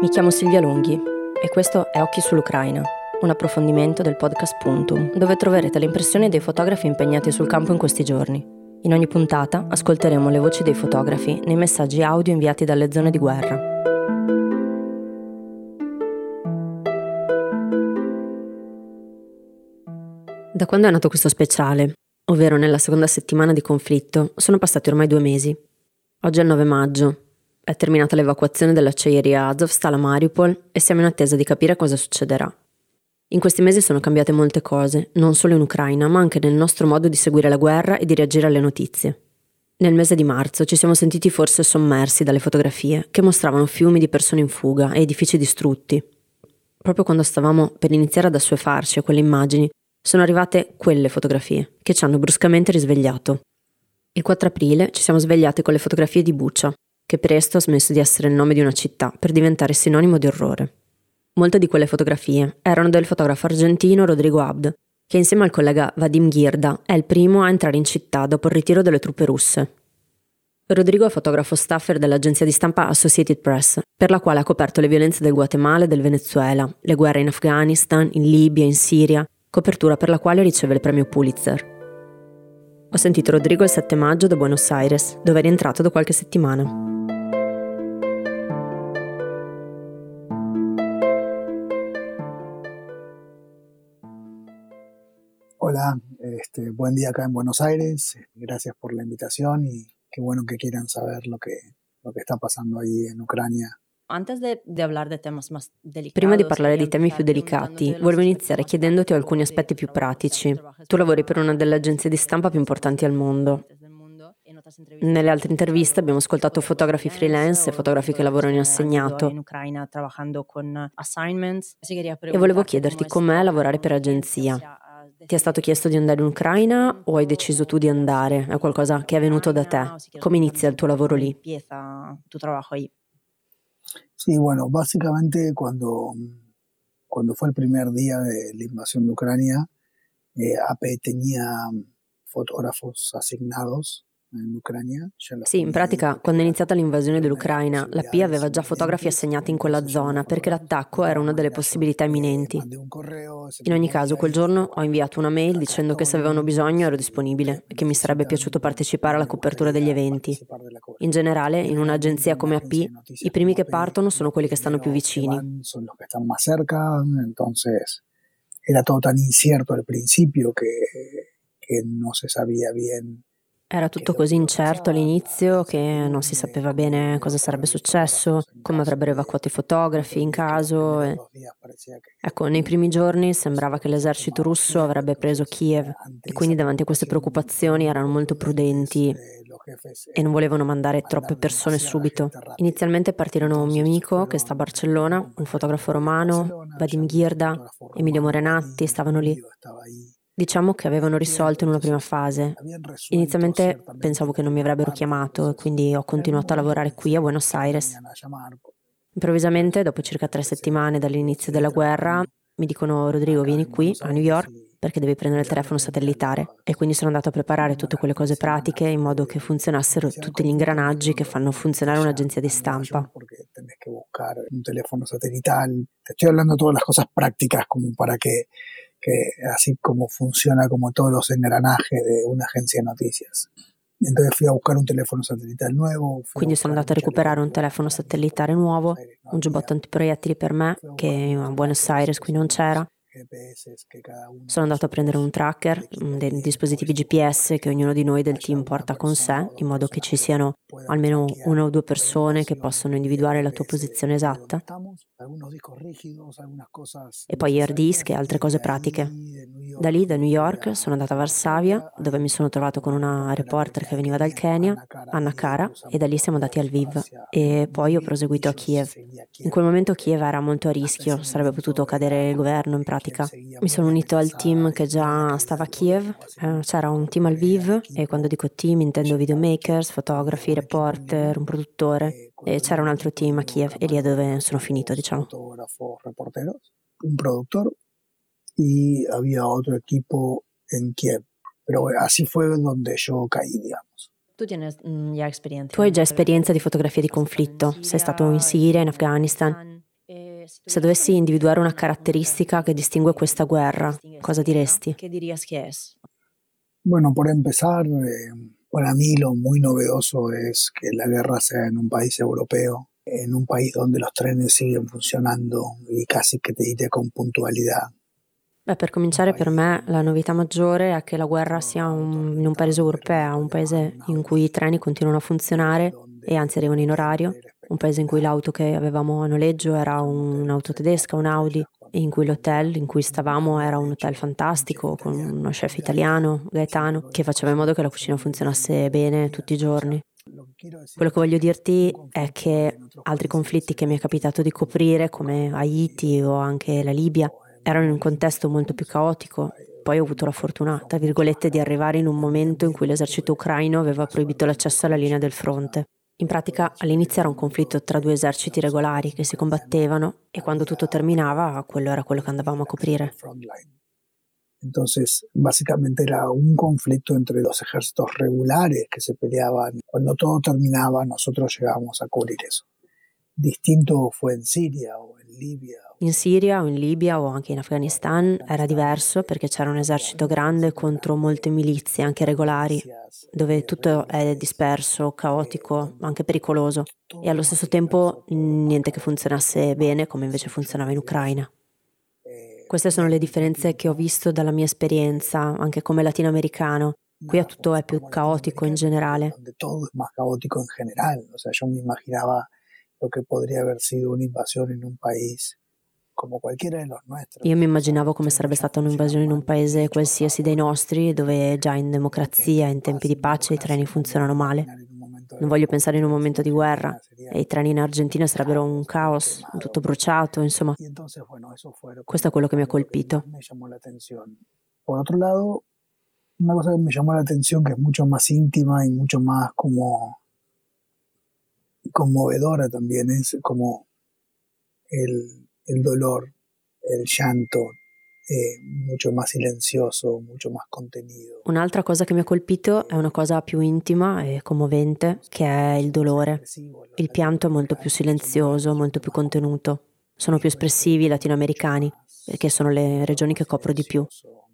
Mi chiamo Silvia Lunghi e questo è Occhi sull'Ucraina, un approfondimento del podcast Puntum, dove troverete le impressioni dei fotografi impegnati sul campo in questi giorni. In ogni puntata ascolteremo le voci dei fotografi nei messaggi audio inviati dalle zone di guerra. Da quando è nato questo speciale, ovvero nella seconda settimana di conflitto, sono passati ormai due mesi. Oggi è il 9 maggio è terminata l'evacuazione dell'acciaieria Azovstal a Mariupol e siamo in attesa di capire cosa succederà. In questi mesi sono cambiate molte cose, non solo in Ucraina, ma anche nel nostro modo di seguire la guerra e di reagire alle notizie. Nel mese di marzo ci siamo sentiti forse sommersi dalle fotografie che mostravano fiumi di persone in fuga e edifici distrutti. Proprio quando stavamo per iniziare ad assuefarci a quelle immagini, sono arrivate quelle fotografie che ci hanno bruscamente risvegliato. Il 4 aprile ci siamo svegliati con le fotografie di Bucha, che presto ha smesso di essere il nome di una città per diventare sinonimo di orrore. Molte di quelle fotografie erano del fotografo argentino Rodrigo Abd, che insieme al collega Vadim Girda è il primo a entrare in città dopo il ritiro delle truppe russe. Rodrigo è fotografo staffer dell'agenzia di stampa Associated Press, per la quale ha coperto le violenze del Guatemala e del Venezuela, le guerre in Afghanistan, in Libia, in Siria, copertura per la quale riceve il premio Pulitzer. Ho sentito Rodrigo il 7 maggio da Buenos Aires, dove è rientrato da qualche settimana. Hola, este, buen día acá en Buenos Aires. Gracias por la invitación y qué bueno que quieran saber lo que, lo che sta passando ahí Prima di parlare di temi più delicati, volevo iniziare chiedendoti alcuni aspetti più pratici. Tu lavori per una delle agenzie di stampa più importanti al mondo. Nelle altre interviste abbiamo ascoltato fotografi freelance e fotografi che lavorano in assegnato. E volevo chiederti com'è lavorare per agenzia. Ti è stato chiesto di andare in Ucraina o hai deciso tu di andare? È qualcosa che è venuto da te? Come inizia il tuo lavoro lì? Sí, bueno, básicamente cuando, cuando fue el primer día de la invasión de Ucrania, eh, AP tenía fotógrafos asignados sì, in pratica, quando è iniziata l'invasione dell'Ucraina, la P aveva già fotografi assegnati in quella zona perché l'attacco era una delle possibilità imminenti. In ogni caso, quel giorno ho inviato una mail dicendo che se avevano bisogno ero disponibile e che mi sarebbe piaciuto partecipare alla copertura degli eventi. In generale, in un'agenzia come AP, i primi che partono sono quelli che stanno più vicini. Era todo tan incierto al principio que, que no se sabía bien era tutto così incerto all'inizio che non si sapeva bene cosa sarebbe successo, come avrebbero evacuato i fotografi in caso. E... Ecco, nei primi giorni sembrava che l'esercito russo avrebbe preso Kiev e quindi davanti a queste preoccupazioni erano molto prudenti e non volevano mandare troppe persone subito. Inizialmente partirono un mio amico che sta a Barcellona, un fotografo romano, Vadim Girda, Emilio Morenatti, stavano lì. Diciamo che avevano risolto in una prima fase. Inizialmente pensavo che non mi avrebbero chiamato e quindi ho continuato a lavorare qui a Buenos Aires. Improvvisamente, dopo circa tre settimane dall'inizio della guerra, mi dicono Rodrigo vieni qui a New York perché devi prendere il telefono satellitare. e quindi sono andato a preparare tutte quelle cose pratiche in modo che funzionassero tutti gli ingranaggi che fanno funzionare un'agenzia di stampa. Un telefono satellitare, ti sto parlando tutte le cose pratiche come para che que así como funciona como todos los engranajes de una agencia de noticias. Entonces fui a buscar un telefono satellitare nuovo. Quindi sono andata a recuperare un telefono satellitare nuovo, un giubbotto antiproiettili per me, che a Buenos Aires qui non c'era, sono andato a prendere un tracker, dei dispositivi GPS che ognuno di noi del team porta con sé, in modo che ci siano almeno una o due persone che possono individuare la tua posizione esatta. E poi hard disk e altre cose pratiche. Da lì, da New York, sono andata a Varsavia, dove mi sono trovato con una reporter che veniva dal Kenya, Anna Kara, e da lì siamo andati al Lviv. E poi ho proseguito a Kiev. In quel momento Kiev era molto a rischio, sarebbe potuto cadere il governo in pratica. Mi sono unito al team che già stava a Kiev, eh, c'era un team al Lviv, e quando dico team intendo videomakers, fotografi, reporter, un produttore, e c'era un altro team a Kiev, e lì è dove sono finito, diciamo. Un produttore. Y había otro equipo en Kiev. Pero así fue donde yo caí, digamos. Mm, tu hai già esperienza di fotografia di conflitto, sei stato in Siria, in Afghanistan. Se dovessi individuare una caratteristica che distingue questa guerra, cosa diresti? Bueno, por empezar, eh, para mí lo muy novedoso es que la guerra sea en un país europeo, en un país donde los trenes siguen funcionando y casi que te diré con puntualidad. Beh, per cominciare per me la novità maggiore è che la guerra sia un, in un paese europeo, un paese in cui i treni continuano a funzionare e anzi arrivano in orario, un paese in cui l'auto che avevamo a noleggio era un'auto tedesca, un Audi, in cui l'hotel in cui stavamo era un hotel fantastico con uno chef italiano, Gaetano, che faceva in modo che la cucina funzionasse bene tutti i giorni. Quello che voglio dirti è che altri conflitti che mi è capitato di coprire, come Haiti o anche la Libia, erano in un contesto molto più caotico. Poi ho avuto la fortuna, tra virgolette, di arrivare in un momento in cui l'esercito ucraino aveva proibito l'accesso alla linea del fronte. In pratica all'inizio era un conflitto tra due eserciti regolari che si combattevano e quando tutto terminava quello era quello che andavamo a coprire. Entonces, básicamente era un conflicto entre los ejércitos regulares que se peleaban. Cuando todo terminaba, nosotros llegábamos a cubrir eso. Distinto fue en Siria o in Siria o in Libia o anche in Afghanistan era diverso perché c'era un esercito grande contro molte milizie, anche regolari, dove tutto è disperso, caotico, anche pericoloso e allo stesso tempo niente che funzionasse bene come invece funzionava in Ucraina. Queste sono le differenze che ho visto dalla mia esperienza, anche come latinoamericano. Qui tutto è più caotico in generale. Tutto è più caotico in generale. O sea, yo me imaginaba lo que podría haber sido una invasión en un país io mi immaginavo come sarebbe stata un'invasione in un paese qualsiasi dei nostri, dove già in democrazia, in tempi di pace, i treni funzionano male. Non voglio pensare in un momento di guerra e i treni in Argentina sarebbero un caos, tutto bruciato, insomma. Questo è quello che mi ha colpito. Por otro lado, una cosa que me llamó la atención, que es mucho más íntima y mucho más como conmovedora también, es como el, el dolor, el llanto, è molto più silenzioso, molto più contenido. Un'altra cosa che mi ha colpito è una cosa più intima e commovente, che è il dolore. Il pianto è molto più silenzioso, molto più contenuto. Sono più espressivi i latinoamericani, perché sono le regioni che copro di più.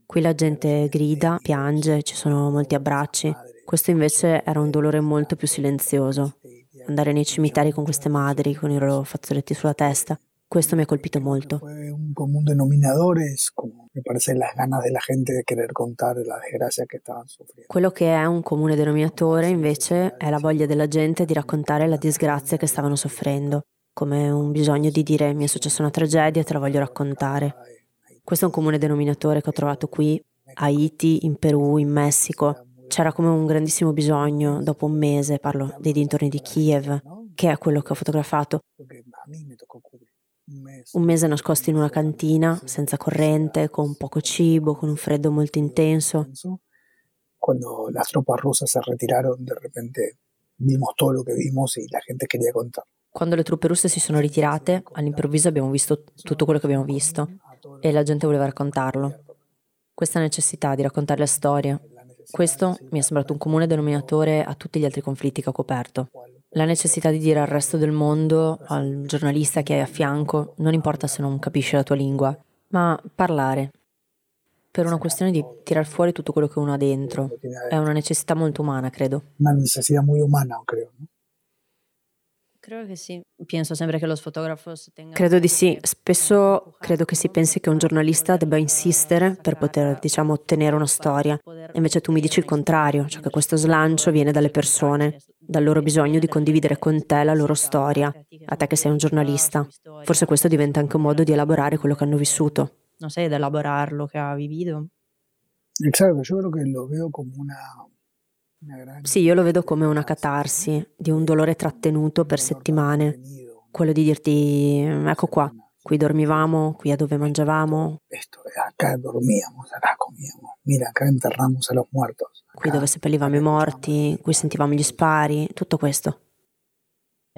Qui la gente grida, piange, ci sono molti abbracci. Questo invece era un dolore molto più silenzioso. Andare nei cimiteri con queste madri, con i loro fazzoletti sulla testa, questo mi ha colpito molto. Un comune denominatore me parece, las ganas de la gente de querer contar la desgracia che stavano soffrendo. Quello che è un comune denominatore, invece, è la voglia della gente di raccontare la disgrazia che stavano soffrendo, come un bisogno di dire mi è successa una tragedia e te la voglio raccontare. Questo è un comune denominatore che ho trovato qui, a Haiti, in Perù, in Messico. C'era come un grandissimo bisogno, dopo un mese, parlo dei dintorni di Kiev, che è quello che ho fotografato un mese nascosti in una cantina, senza corrente, con poco cibo, con un freddo molto intenso. Quando le tropas russe si ritirarono, di repente vimos tutto lo che vimos e la gente quería contar. Quando le truppe russe si sono ritirate, all'improvviso abbiamo visto tutto quello che abbiamo visto e la gente voleva raccontarlo. Questa necessità di raccontare la storia, questo mi è sembrato un comune denominatore a tutti gli altri conflitti che ho coperto la necessità di dire al resto del mondo, al giornalista che hai a fianco, non importa se non capisce la tua lingua, ma parlare. Per una questione di tirar fuori tutto quello che uno ha dentro. È una necessità molto umana, credo. Una necessità molto umana, credo. Credo che sì. Penso sempre che lo fotografo tenga... Credo di sì. Spesso credo che si pensi che un giornalista debba insistere per poter, diciamo, ottenere una storia. Invece tu mi dici il contrario, cioè che questo slancio viene dalle persone, dal loro bisogno di condividere con te la loro storia, a te che sei un giornalista. Forse questo diventa anche un modo di elaborare quello che hanno vissuto. Non sei ad elaborarlo che ha vivido? Esatto, io credo che lo vedo come una sì, io lo vedo come una catarsi di un dolore trattenuto per settimane, quello di dirti ecco qua, qui dormivamo, qui è dove mangiavamo. Acá dormíamos, acá comíamos, mira, acá enterramos a los muertos. Qui dove seppellivamo i morti, qui sentivamo gli spari, tutto questo.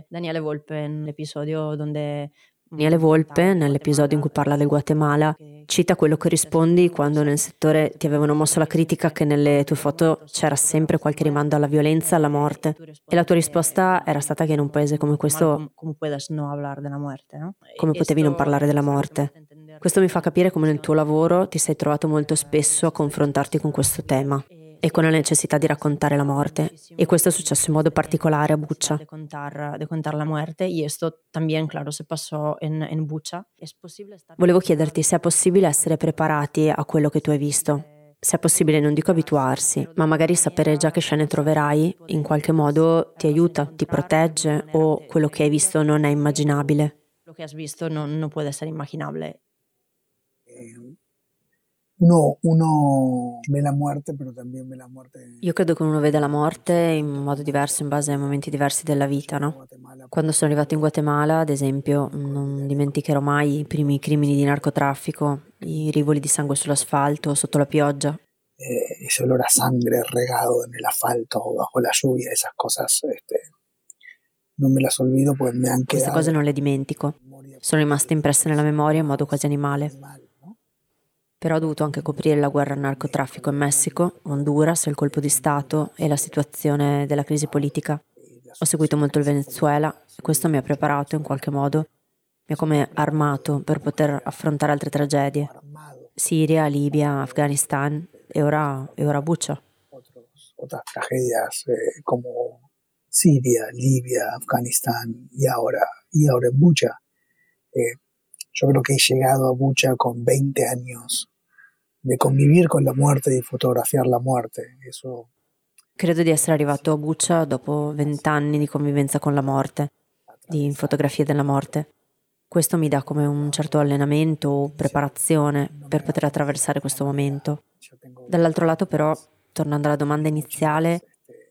Daniele Volpe, nell'episodio dove Daniele Volpe, nell'episodio in cui parla del Guatemala, cita quello che rispondi quando nel settore ti avevano mosso la critica che nelle tue foto c'era sempre qualche rimando alla violenza, alla morte. E la tua risposta era stata che in un paese come questo come potevi non parlare della morte. Questo mi fa capire come nel tuo lavoro ti sei trovato molto spesso a confrontarti con questo tema e con la necessità di raccontare la morte. E questo è successo in modo particolare a Bucha. De contar, de contar la muerte y esto también, claro, se pasó en, en Bucha. Volevo chiederti se è possibile essere preparati a quello che tu hai visto. Se è possibile, non dico abituarsi, ma magari sapere già che scene troverai in qualche modo ti aiuta, ti protegge o quello che hai visto non è immaginabile. Lo che hai visto non, non può essere immaginabile. Uno, uno ve la morte, però también ve la morte. Io credo che uno veda la morte in modo diverso in base ai momenti diversi della vita, no? Quando sono arrivato in Guatemala, ad esempio, non dimenticherò mai i primi crimini di narcotraffico, i rivoli di sangue sull'asfalto, sotto la pioggia. Eh, ese olor a sangre regado en el asfalto bajo la lluvia, esas cosas, este, non me las olvido porque me han Queste cose non le dimentico. Sono rimaste impresse nella memoria in modo quasi animale però ho dovuto anche coprire la guerra al narcotraffico in Messico, Honduras, il colpo di Stato e la situazione della crisi politica. Ho seguito molto il Venezuela e questo mi ha preparato in qualche modo, mi ha come armato per poter affrontare altre tragedie. Siria, Libia, Afghanistan e ora, e ora Bucha. Otras tragedias eh, como Siria, Libia, Afganistán y ahora, y ahora Bucha. Eh, Yo creo que he llegado a Bucha con 20 años de convivir con la muerte, di fotografiare la muerte. Eso... Credo di essere arrivato a Bucha dopo 20 anni di convivenza con la morte, di fotografie della morte. Questo mi dà come un certo allenamento o preparazione per poter attraversare questo momento. Dall'altro lato però, tornando alla domanda iniziale,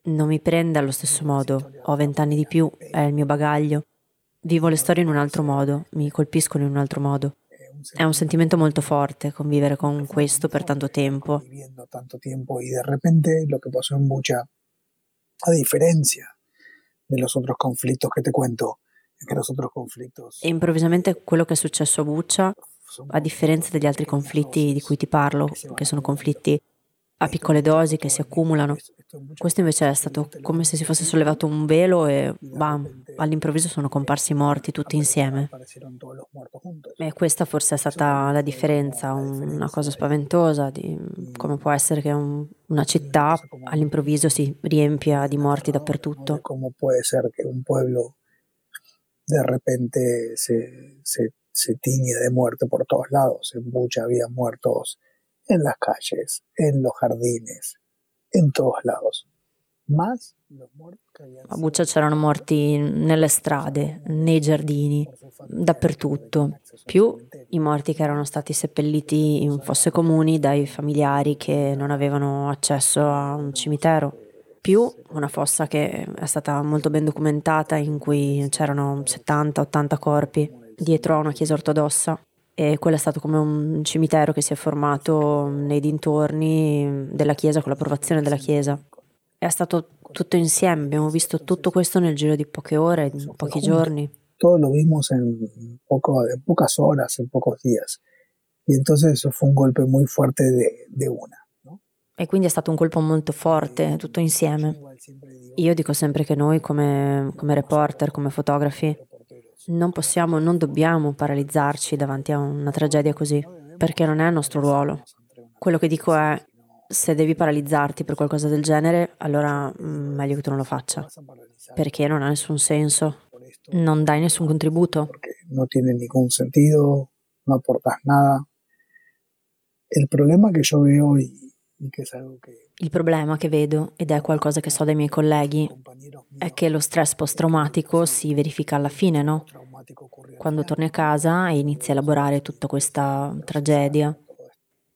non mi prende allo stesso modo. Ho 20 anni di più, è il mio bagaglio. Vivo le storie in un altro modo, mi colpiscono in un altro modo. È un sentimento molto forte convivere con questo per tanto tempo. tanto tiempo y de repente lo que pasó en Bucha, a diferencia de los otros conflictos que te cuento, que los otros conflictos... E improvvisamente quello che è successo a Bucha, a differenza degli altri conflitti di cui ti parlo, che sono conflitti a piccole dosi che si accumulano, questo invece è stato come se si fosse sollevato un velo e bam, all'improvviso sono comparsi morti tutti insieme. E questa forse è stata la differenza, una cosa spaventosa di come può essere che un, una città all'improvviso si riempia di morti dappertutto. Come può essere che un pueblo de repente se, se, se tiñe por todos lados. En Bucha había muertos en las calles, en los jardines, in todos lados. Más a Buccia c'erano morti nelle strade, nei giardini, dappertutto, più i morti che erano stati seppelliti in fosse comuni dai familiari che non avevano accesso a un cimitero, più una fossa che è stata molto ben documentata in cui c'erano 70-80 corpi dietro a una chiesa ortodossa e quello è stato come un cimitero che si è formato nei dintorni della chiesa con l'approvazione della chiesa. È stato tutto insieme, abbiamo visto tutto questo nel giro di poche ore, in pochi giorni. Todo lo vimos en, poco, en pocas horas, en pocos días. Y entonces eso fue un golpe muy fuerte de, de una. E quindi è stato un colpo molto forte, tutto insieme. Io dico sempre che noi come, come reporter, come fotografi, non possiamo, non dobbiamo paralizzarci davanti a una tragedia così, perché non è il nostro ruolo. Quello che dico è, se devi paralizzarti per qualcosa del genere, allora mm, meglio che tu non lo faccia, perché non ha nessun senso, non dai nessun contributo. Non tiene nessun sentido, non aportas nada. Il problema che io vedo il problema che vedo, ed è qualcosa che so dai miei colleghi, è che lo stress post-traumatico si verifica alla fine, no? Quando torni a casa e inizi a elaborare tutta questa tragedia,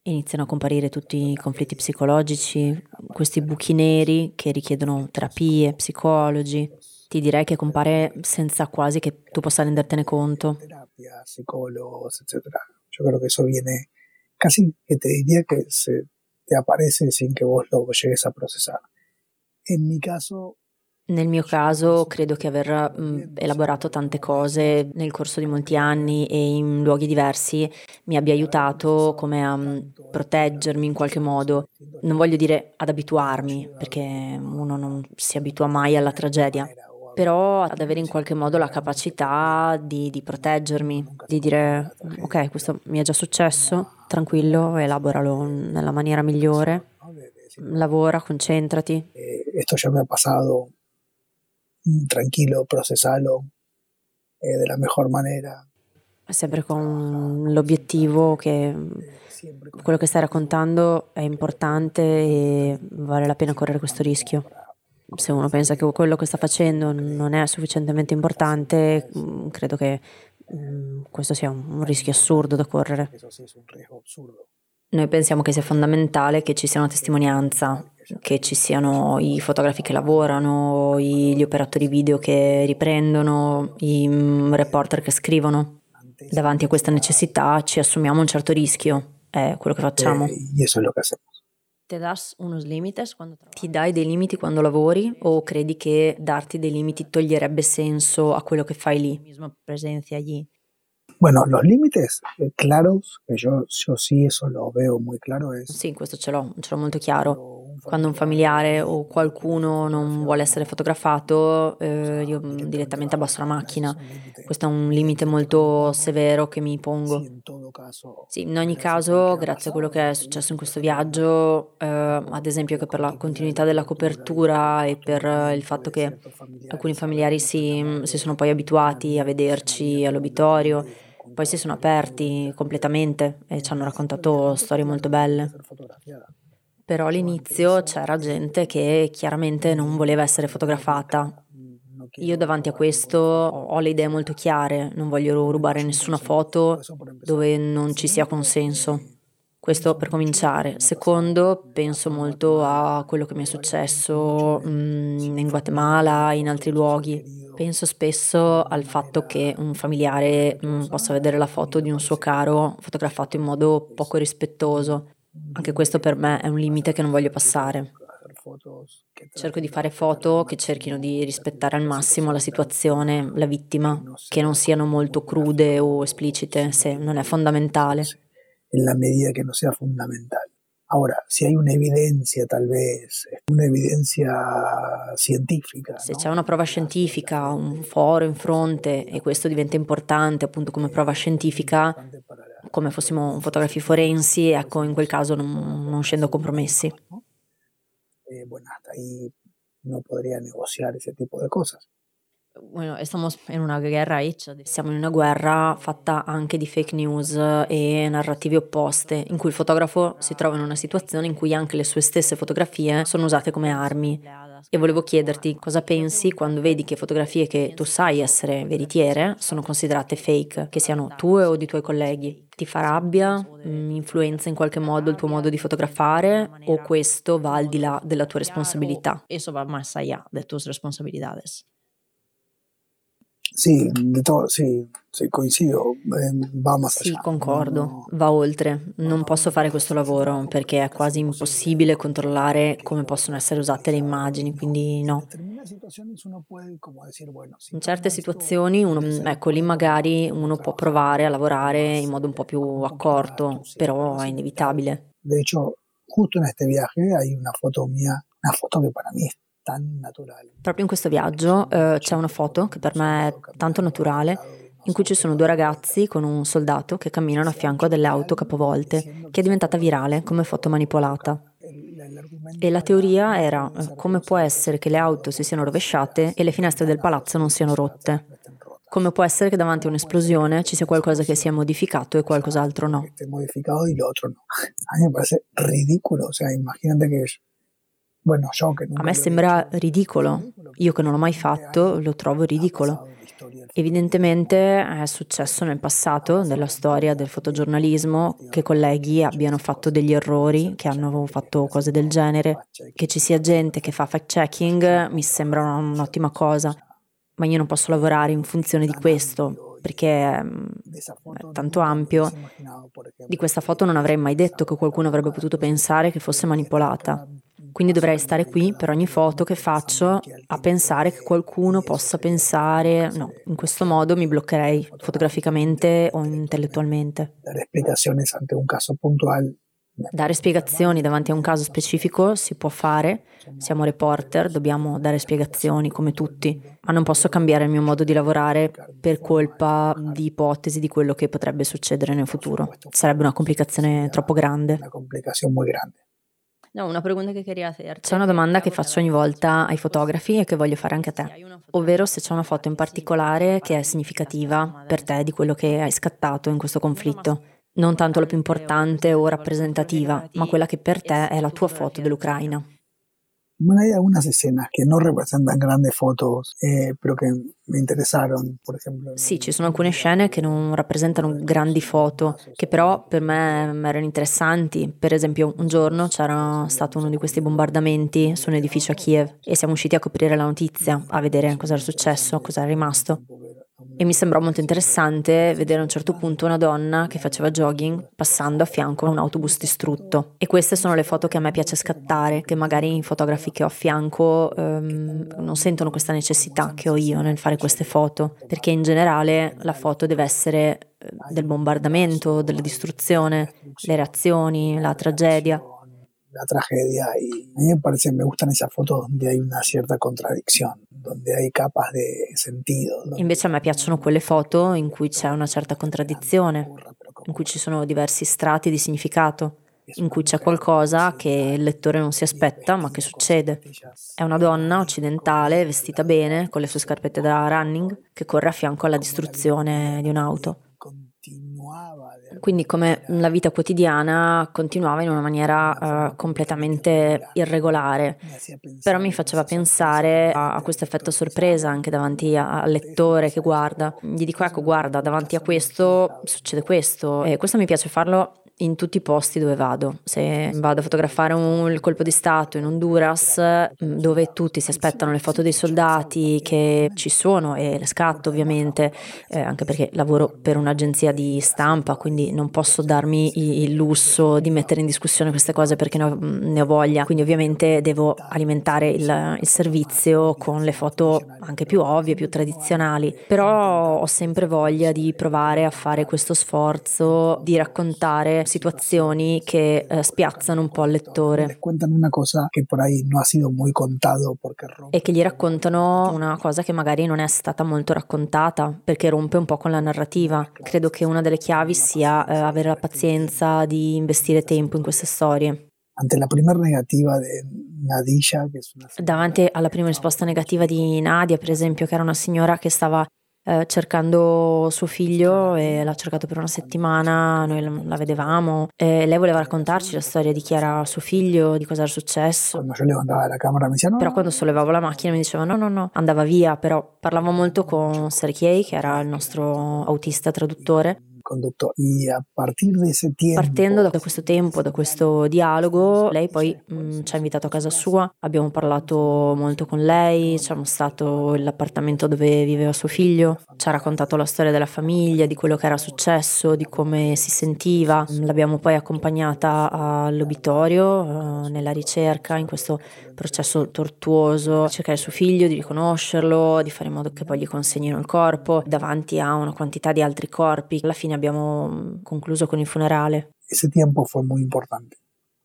iniziano a comparire tutti i conflitti psicologici, questi buchi neri che richiedono terapie, psicologi. Ti direi che compare senza quasi che tu possa rendertene conto. Terapia, psicólogos, eccetera. Yo creo que eso viene casi que te diría que se te aparece sin que vos lo llegues a procesar. En mi caso, Nel mio caso credo che aver mh, elaborato tante cose nel corso di molti anni e in luoghi diversi mi abbia aiutato come a mh, proteggermi in qualche modo. Non voglio dire ad abituarmi, perché uno non si abitua mai alla tragedia, però ad avere in qualche modo la capacità di, di proteggermi, di dire ok, questo mi è già successo, tranquillo, elaboralo nella maniera migliore, lavora, concentrati. Eh, esto ya me ha pasado Mm, tranquilo, procesalo eh, de la mejor manera. Sempre con l'obiettivo che quello che stai raccontando è importante e vale la pena correre questo rischio. Se uno pensa che quello che sta facendo non è sufficientemente importante, mm, credo che mm, questo sia un rischio assurdo da correre. Noi pensiamo che sia fondamentale che ci sia una testimonianza che ci siano i fotografi che lavorano, gli operatori video che riprendono, i mm, reporter che scrivono. Davanti a questa necessità ci assumiamo un certo rischio, è quello che facciamo. Eh, y eso es lo que hacemos. Ti dai dei limiti quando lavori o credi che darti dei limiti toglierebbe senso a quello che fai lì? Presenza allí. Bueno, los límites eh, claros, que yo, yo sí eso lo veo muy claro. Es, sì, questo ce l'ho, ce l'ho molto chiaro. Quando un familiare o qualcuno non vuole essere fotografato, eh, io direttamente abbasso la macchina. Questo è un limite molto severo che mi pongo. Sì, in ogni caso, grazie a quello che è successo in questo viaggio, eh, ad esempio che per la continuità della copertura e per il fatto che alcuni familiari si, si sono poi abituati a vederci all'obitorio, poi si sono aperti completamente e ci hanno raccontato storie molto belle. Però all'inizio c'era gente che chiaramente non voleva essere fotografata. Io davanti a questo ho le idee molto chiare, non voglio rubare nessuna foto dove non ci sia consenso. Questo per cominciare. Secondo, penso molto a quello che mi è successo mm, in Guatemala, in altri luoghi. Penso spesso al fatto che un familiare mm, possa vedere la foto di un suo caro fotografato in modo poco rispettoso. Anche questo per me è un limite che non voglio passare. Cerco di fare foto che cerchino di rispettare al massimo la situazione, la vittima, che non siano molto crude o esplicite, se non è fondamentale en la medida que no sea fundamental. Ahora, si hay una evidencia, tal vez, una evidencia scientifica. Se c'è una prova scientifica, un foro in fronte e questo diventa importante appunto come prova scientifica, come fossimo fotografi forensi, ecco, in quel caso non, non scendo compromessi. Eh, bueno, hasta ahí no podría negociar ese tipo de cosas. Bueno, estamos in una guerra hecha. Siamo in una guerra fatta anche di fake news e narrative opposte, in cui il fotografo si trova in una situazione in cui anche le sue stesse fotografie sono usate come armi. E volevo chiederti cosa pensi quando vedi che fotografie che tu sai essere veritiere sono considerate fake, che siano tue o di tuoi colleghi. Ti fa rabbia? Mm, influenza in qualche modo il tuo modo di fotografare? O questo va al di là della tua responsabilità? Eso va más allá de tus responsabilidades. Sì, to- sì, sì, coincido, eh, va más Sì, concordo, va oltre. Non posso fare questo lavoro perché è quasi impossibile controllare come possono essere usate le immagini, quindi no. In certe situazioni, uno, ecco, lì magari uno può provare a lavorare in modo un po' più accorto, però è inevitabile. De hecho, justo en este viaje hay una foto mía, una foto que para mí es Proprio in questo viaggio eh, c'è una foto che per me è tanto naturale, in cui ci sono due ragazzi con un soldato che camminano a fianco a delle auto capovolte, che è diventata virale come foto manipolata. E la teoria era eh, come può essere che le auto si siano rovesciate e le finestre del palazzo non siano rotte. Come può essere che davanti a un'esplosione ci sia qualcosa che sia modificato e qualcos'altro no? A me pare ridicolo, sea, immaginate che a me sembra ridicolo. Io che non l'ho mai fatto lo trovo ridicolo. Evidentemente è successo nel passato della storia del fotogiornalismo che colleghi abbiano fatto degli errori, che hanno fatto cose del genere, che ci sia gente che fa fact-checking mi sembra un'ottima cosa, ma io non posso lavorare in funzione di questo perché mm, è tanto ampio. Di questa foto non avrei mai detto che qualcuno avrebbe potuto pensare che fosse manipolata Quindi dovrei stare qui per ogni foto che faccio a pensare che qualcuno possa pensare, no, in questo modo mi bloccherei fotograficamente o intellettualmente. Dare spiegazioni ante un caso puntuale Dare spiegazioni davanti a un caso specifico si può fare, siamo reporter, dobbiamo dare spiegazioni come tutti, ma non posso cambiare il mio modo di lavorare per colpa di ipotesi di quello che potrebbe succedere nel futuro. Sarebbe una complicazione troppo grande. Una complicazione molto grande. No, una. C'è una domanda che faccio ogni volta ai fotografi e che voglio fare anche a te, ovvero se c'è una foto in particolare che è significativa per te di quello che hai scattato in questo conflitto non tanto la più importante o rappresentativa, ma quella che per te è la tua foto dell'Ucraina. Bueno, hay algunas escenas que no representan grandes fotos, eh, pero que mi interessarono, per esempio. Sì, ci sono alcune scene che non rappresentano grandi foto, che però per me erano interessanti. Per esempio, un giorno c'era stato uno di questi bombardamenti su un edificio a Kiev e siamo usciti a coprire la notizia, a vedere cosa era successo, cosa era rimasto. E mi sembrò molto interessante vedere a un certo punto una donna che faceva jogging passando a fianco a un autobus distrutto. E queste sono le foto che a me piace scattare, che magari i fotografi che ho a fianco um, non sentono questa necessità che ho io nel fare queste foto, perché in generale la foto deve essere eh, del bombardamento, della distruzione, le reazioni, la tragedia. la tragedia y a mí me parece, me gustan esas fotos donde hay una cierta contradicción, donde hay capas de sentido. Invece a me piacciono quelle foto in cui c'è una certa contraddizione, in cui ci sono diversi strati di significato, in cui c'è qualcosa che il lettore non si aspetta ma che succede. È una donna occidentale vestita bene, con le sue scarpette da running, che corre a fianco alla distruzione di un'auto. Quindi come la vita quotidiana continuava in una maniera uh, completamente irregolare, però mi faceva pensare a, a questo effetto sorpresa anche davanti a, al lettore che guarda. Gli dico ecco guarda davanti a questo succede questo e questo mi piace farlo in tutti i posti dove vado. Se vado a fotografare un, il colpo di Stato in Honduras, mm, dove tutti si aspettano le foto dei soldati che ci sono e le scatto ovviamente, eh, anche perché lavoro per un'agenzia di stampa, quindi non posso darmi il lusso di mettere in discussione queste cose perché ne ho, mm, ne ho voglia. Quindi ovviamente devo alimentare il, il servizio con le foto anche più ovvie, più tradizionali. Però ho sempre voglia di provare a fare questo sforzo di raccontare situazioni che eh, spiazzano un po' il lettore. una cosa che por ahí no ha sido muy contado e che gli raccontano una cosa che magari non è stata molto raccontata perché rompe un po' con la narrativa. Credo che una delle chiavi sia eh, avere la pazienza di investire tempo in queste storie. Davanti alla prima risposta negativa di Nadia, per esempio, che era una signora che stava eh, cercando suo figlio e l'ha cercato per una settimana, noi la, vedevamo e lei voleva raccontarci la storia di chi era suo figlio, di cosa era successo. Però quando sollevavo la macchina mi diceva no, no, no, andava via, però parlavo molto con Sergei che era il nostro autista traduttore condotto e a partire da ese tempo partendo da questo tempo da questo dialogo lei poi mh, mm, ci ha invitato a casa sua abbiamo parlato molto con lei ci ha mostrato l'appartamento dove viveva suo figlio ci ha raccontato la storia della famiglia di quello che era successo di come si sentiva. L'abbiamo poi accompagnata all'obitorio uh, nella ricerca in questo processo tortuoso. Cercare suo figlio di riconoscerlo di fare in modo che poi gli consegnino il corpo. Davanti a una quantità di altri corpi alla fine mm, concluso con il funerale. Ese tiempo fue muy importante.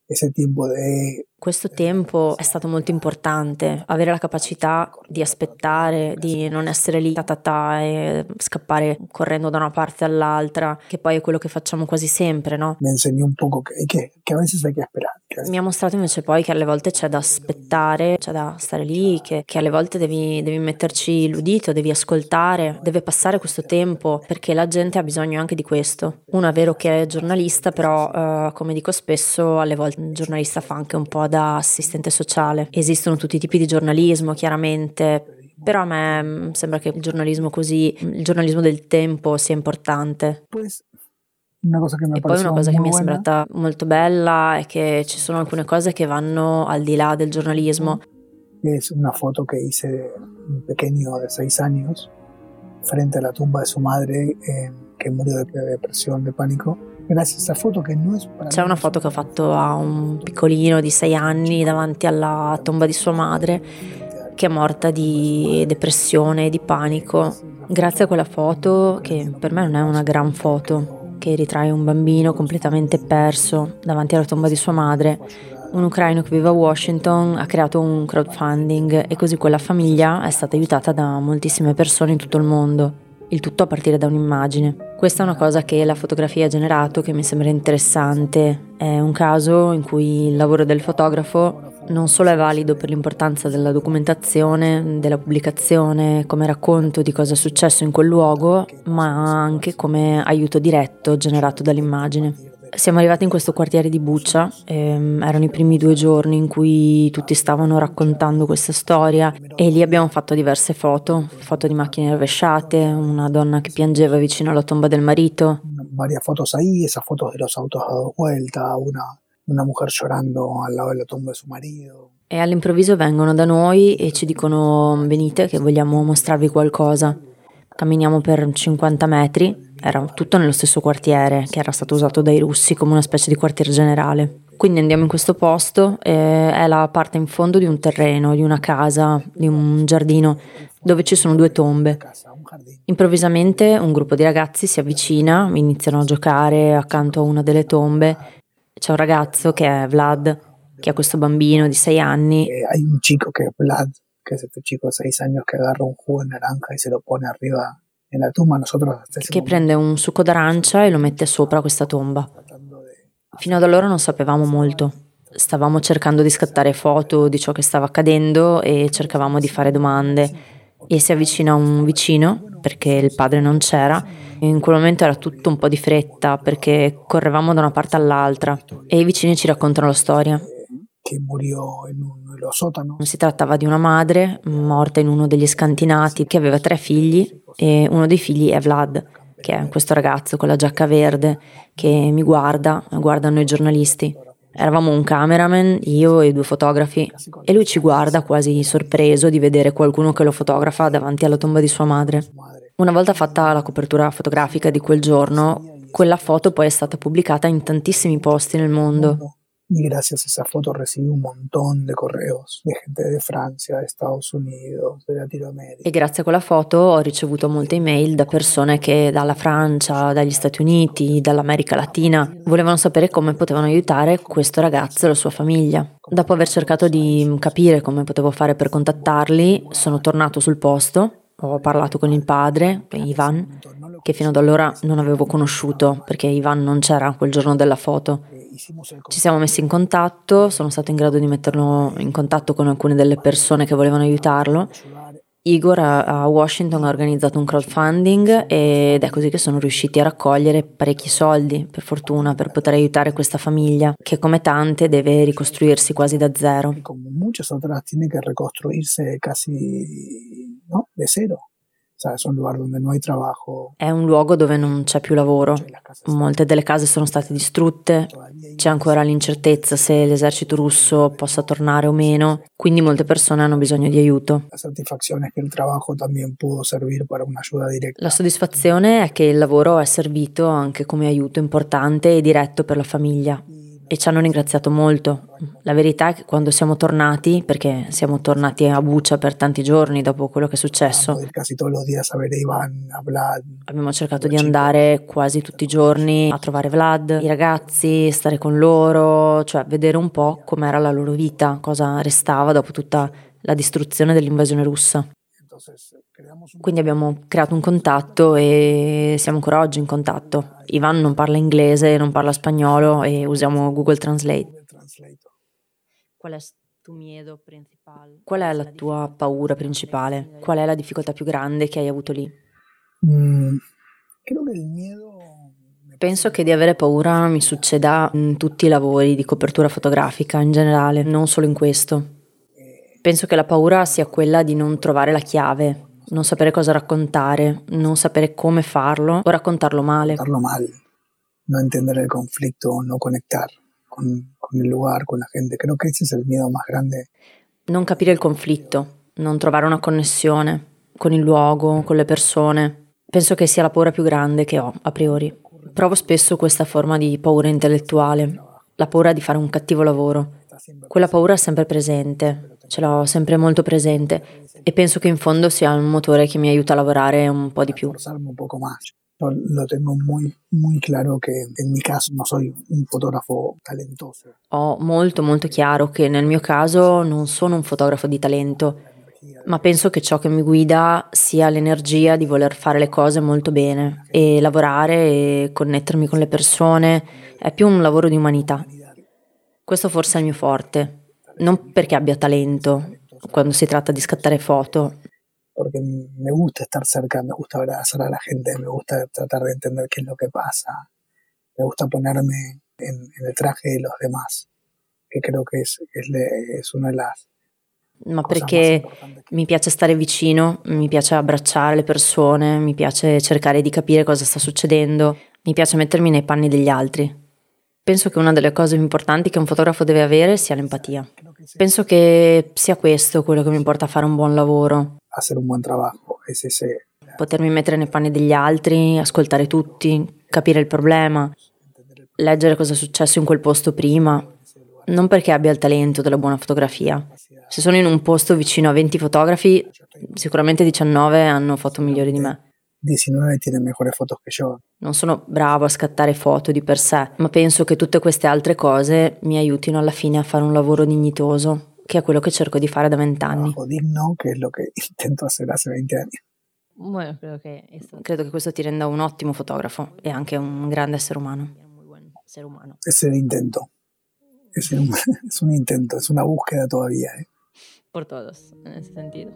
Ese tiempo de questo tempo è stato molto importante, avere la capacità di aspettare, di non essere lì ta e scappare correndo da una parte all'altra, che poi è quello che facciamo quasi sempre, no? Mi insegni un po' che, che, che a veces hay que esperar. Mi ha mostrato invece poi che alle volte c'è da aspettare, c'è da stare lì, che, che alle volte devi, devi, metterci l'udito, devi ascoltare, deve passare questo tempo, perché la gente ha bisogno anche di questo. Uno è vero che è giornalista, però uh, come dico spesso, alle volte il giornalista fa anche un po' da assistente sociale. Esistono tutti i tipi di giornalismo, chiaramente, però a me mm, sembra che il giornalismo così, il giornalismo del tempo sia importante. Una cosa che mi e poi una cosa che mi è sembrata molto bella è che ci sono alcune cose che vanno al di là del giornalismo. È una foto che hice un pequeño di 6 anni frente alla tumba di sua madre eh, che morì di depressione, di panico C'è una foto che ho fatto a un piccolino di sei anni davanti alla tomba di sua madre che è morta di depressione e di panico. Grazie a quella foto, che per me non è una gran foto, che ritrae un bambino completamente perso davanti alla tomba di sua madre, un ucraino che vive a Washington ha creato un crowdfunding e così quella famiglia è stata aiutata da moltissime persone in tutto il mondo il tutto a partire da un'immagine. Questa è una cosa che la fotografia ha generato che mi sembra interessante. È un caso in cui il lavoro del fotografo non solo è valido per l'importanza della documentazione, della pubblicazione, come racconto di cosa è successo in quel luogo, ma anche come aiuto diretto generato dall'immagine. Siamo arrivati in questo quartiere di Buccia, ehm, erano i primi due giorni in cui tutti stavano raccontando questa storia e lì abbiamo fatto diverse foto, foto di macchine rovesciate, una donna che piangeva vicino alla tomba del marito. Varie foto ahí, esas fotos de los autos dados vuelta, una, una mujer llorando al lado della tomba di suo marito. E all'improvviso vengono da noi e ci dicono venite che vogliamo mostrarvi qualcosa. Camminiamo per 50 metri era tutto nello stesso quartiere che era stato usato dai russi come una specie di quartier generale. Quindi andiamo in questo posto, eh, è la parte in fondo di un terreno, di una casa, di un giardino, dove ci sono due tombe. Improvvisamente un gruppo di ragazzi si avvicina, iniziano a giocare accanto a una delle tombe. C'è un ragazzo che è Vlad, che ha questo bambino di sei anni. Eh, hay un chico che è Vlad, che è questo chico di sei anni che agarra un jugo de naranja e se lo pone arriba nella tomba nosotros che prende un succo d'arancia e lo mette sopra questa tomba. Fino ad allora non sapevamo molto. Stavamo cercando di scattare foto di ciò che stava accadendo e cercavamo di fare domande. E si avvicina un vicino, perché il padre non c'era. In quel momento era tutto un po' di fretta, perché correvamo da una parte all'altra. E i vicini ci raccontano la storia. Che murió in un sótano. Si trattava di una madre morta in uno degli scantinati che aveva tre figli e uno dei figli è Vlad, che è questo ragazzo con la giacca verde che mi guarda, guardano i giornalisti. Eravamo un cameraman, io e due fotografi, e lui ci guarda quasi sorpreso di vedere qualcuno che lo fotografa davanti alla tomba di sua madre. Una volta fatta la copertura fotografica di quel giorno, quella foto poi è stata pubblicata in tantissimi posti nel mondo y gracias a esa foto recibí un montón de correos de gente de Francia, de Estados Unidos, de Latinoamerica. E grazie a quella foto ho ricevuto molte email da persone che dalla Francia, dagli Stati Uniti, dall'America Latina volevano sapere come potevano aiutare questo ragazzo e la sua famiglia. Dopo aver cercato di capire come potevo fare per contattarli, sono tornato sul posto ho parlato con il padre, Ivan, che fino ad allora non avevo conosciuto perché Ivan non c'era quel giorno della foto. Ci siamo messi in contatto, sono stato in grado di metterlo in contatto con alcune delle persone che volevano aiutarlo. Igor a Washington ha organizzato un crowdfunding ed è così che sono riusciti a raccogliere parecchi soldi, per fortuna, per poter aiutare questa famiglia che come tante deve ricostruirsi quasi da zero. Come molte altre tiene che ricostruirsi quasi no? de zero. ¿Sabes? Un lugar donde no hay trabajo. È un luogo dove non c'è più lavoro. Molte delle case sono state distrutte, c'è ancora l'incertezza se l'esercito russo possa tornare o meno, quindi molte persone hanno bisogno di aiuto. La soddisfazione è che il lavoro también pudo servir para un'aiuta diretta. La soddisfazione è che il lavoro è servito anche come aiuto importante e diretto per la famiglia e ci hanno ringraziato molto. La verità è che quando siamo tornati, perché siamo tornati a Bucia per tanti giorni dopo quello che è successo, abbiamo cercato di andare quasi tutti i giorni a trovare Vlad, i ragazzi, stare con loro, cioè vedere un po' com'era la loro vita, cosa restava dopo tutta la distruzione dell'invasione russa. Quindi abbiamo creato un contatto e siamo ancora oggi in contatto. Ivan non parla inglese, non parla spagnolo e usiamo Google Translate. Qual è Qual è la tua paura principale? Qual è la difficoltà più grande che hai avuto lì? Mm, Penso che di avere paura mi succeda in tutti i lavori di copertura fotografica in generale, non solo in questo. Penso che la paura sia quella di non trovare la chiave, non sapere cosa raccontare, non sapere come farlo o raccontarlo male. Raccontarlo male, non intendere il conflitto, non conectar con, con il lugar, con la gente. Creo che ese es el miedo más grande. Non capire il conflitto, non trovare una connessione con il luogo, con le persone. Penso che sia la paura più grande che ho a priori. Provo spesso questa forma di paura intellettuale, la paura di fare un cattivo lavoro. Quella paura è sempre presente, ce l'ho sempre molto presente e penso che in fondo sia un motore che mi aiuta a lavorare un po' di più. Más. Lo tengo muy, muy claro che in mio caso non sono un fotografo talentoso. Ho molto molto chiaro che nel mio caso non sono un fotografo di talento, ma penso che ciò che mi guida sia l'energia di voler fare le cose molto bene e lavorare e connettermi con le persone, è più un lavoro di umanità. Questo forse è il mio forte, non perché abbia talento quando si tratta di scattare foto, porque me gusta estar cerca, me gusta abrazar a la gente, me gusta tratar de entender qué es lo que pasa, me gusta ponerme en, en el traje de los demás, que creo que es, es, le, es una de las ma perché mi piace stare vicino, mi piace abbracciare le persone, mi piace cercare di capire cosa sta succedendo, mi piace mettermi nei panni degli altri. Penso che una delle cose più importanti che un fotografo deve avere sia l'empatia. Penso che sia questo quello che mi porta a fare un buon lavoro. Hacer un buon lavoro, ese, Potermi mettere nei panni degli altri, ascoltare tutti, capire il problema, leggere cosa è successo in quel posto prima. Non perché abbia il talento della buona fotografia. Se sono in un posto vicino a 20 fotografi, sicuramente 19 hanno foto migliori di me. 19 tiene migliori foto che io. Non sono bravo a scattare foto di per sé, ma penso che tutte queste altre cose mi aiutino alla fine a fare un lavoro dignitoso, che è quello che cerco di fare da vent'anni. Un digno, che è lo che intento fare da 20 anni. Bueno, credo, che credo che questo ti renda un ottimo fotografo e anche un grande essere umano. Es el intento. Es un, es un intento, es una búsqueda todavía. ¿eh? Por todos en ese sentido.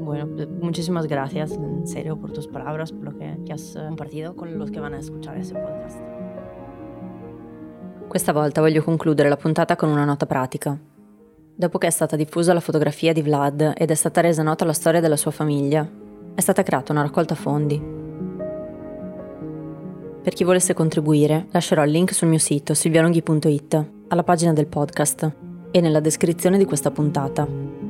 Bueno, muchísimas gracias en serio por tus palabras, por lo che, che has eh, compartido con los che vanno a ascoltare questo podcast. Questa volta voglio concludere la puntata con una nota pratica. Dopo che è stata diffusa la fotografia di Vlad ed è stata resa nota la storia della sua famiglia, è stata creata una raccolta fondi. Per chi volesse contribuire, lascerò il link sul mio sito silvianoghi.it, alla pagina del podcast e nella descrizione di questa puntata.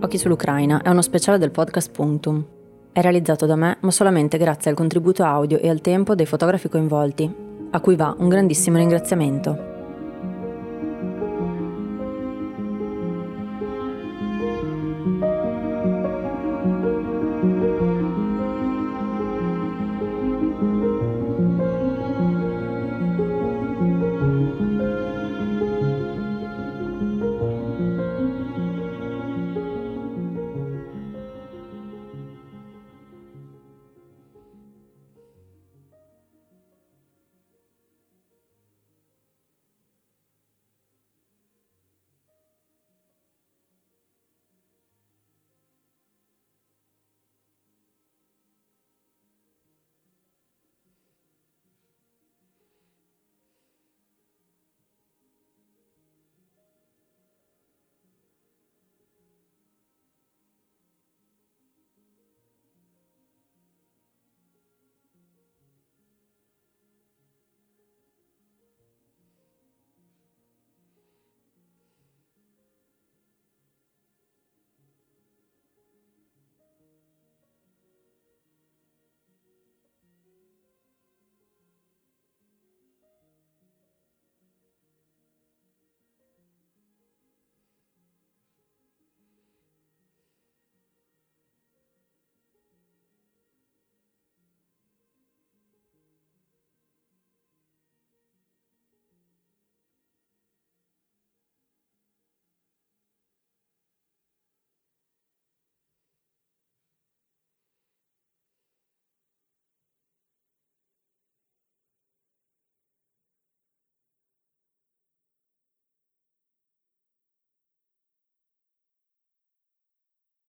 Occhi sull'Ucraina è uno speciale del podcast Punctum. È realizzato da me, ma solamente grazie al contributo audio e al tempo dei fotografi coinvolti, a cui va un grandissimo ringraziamento.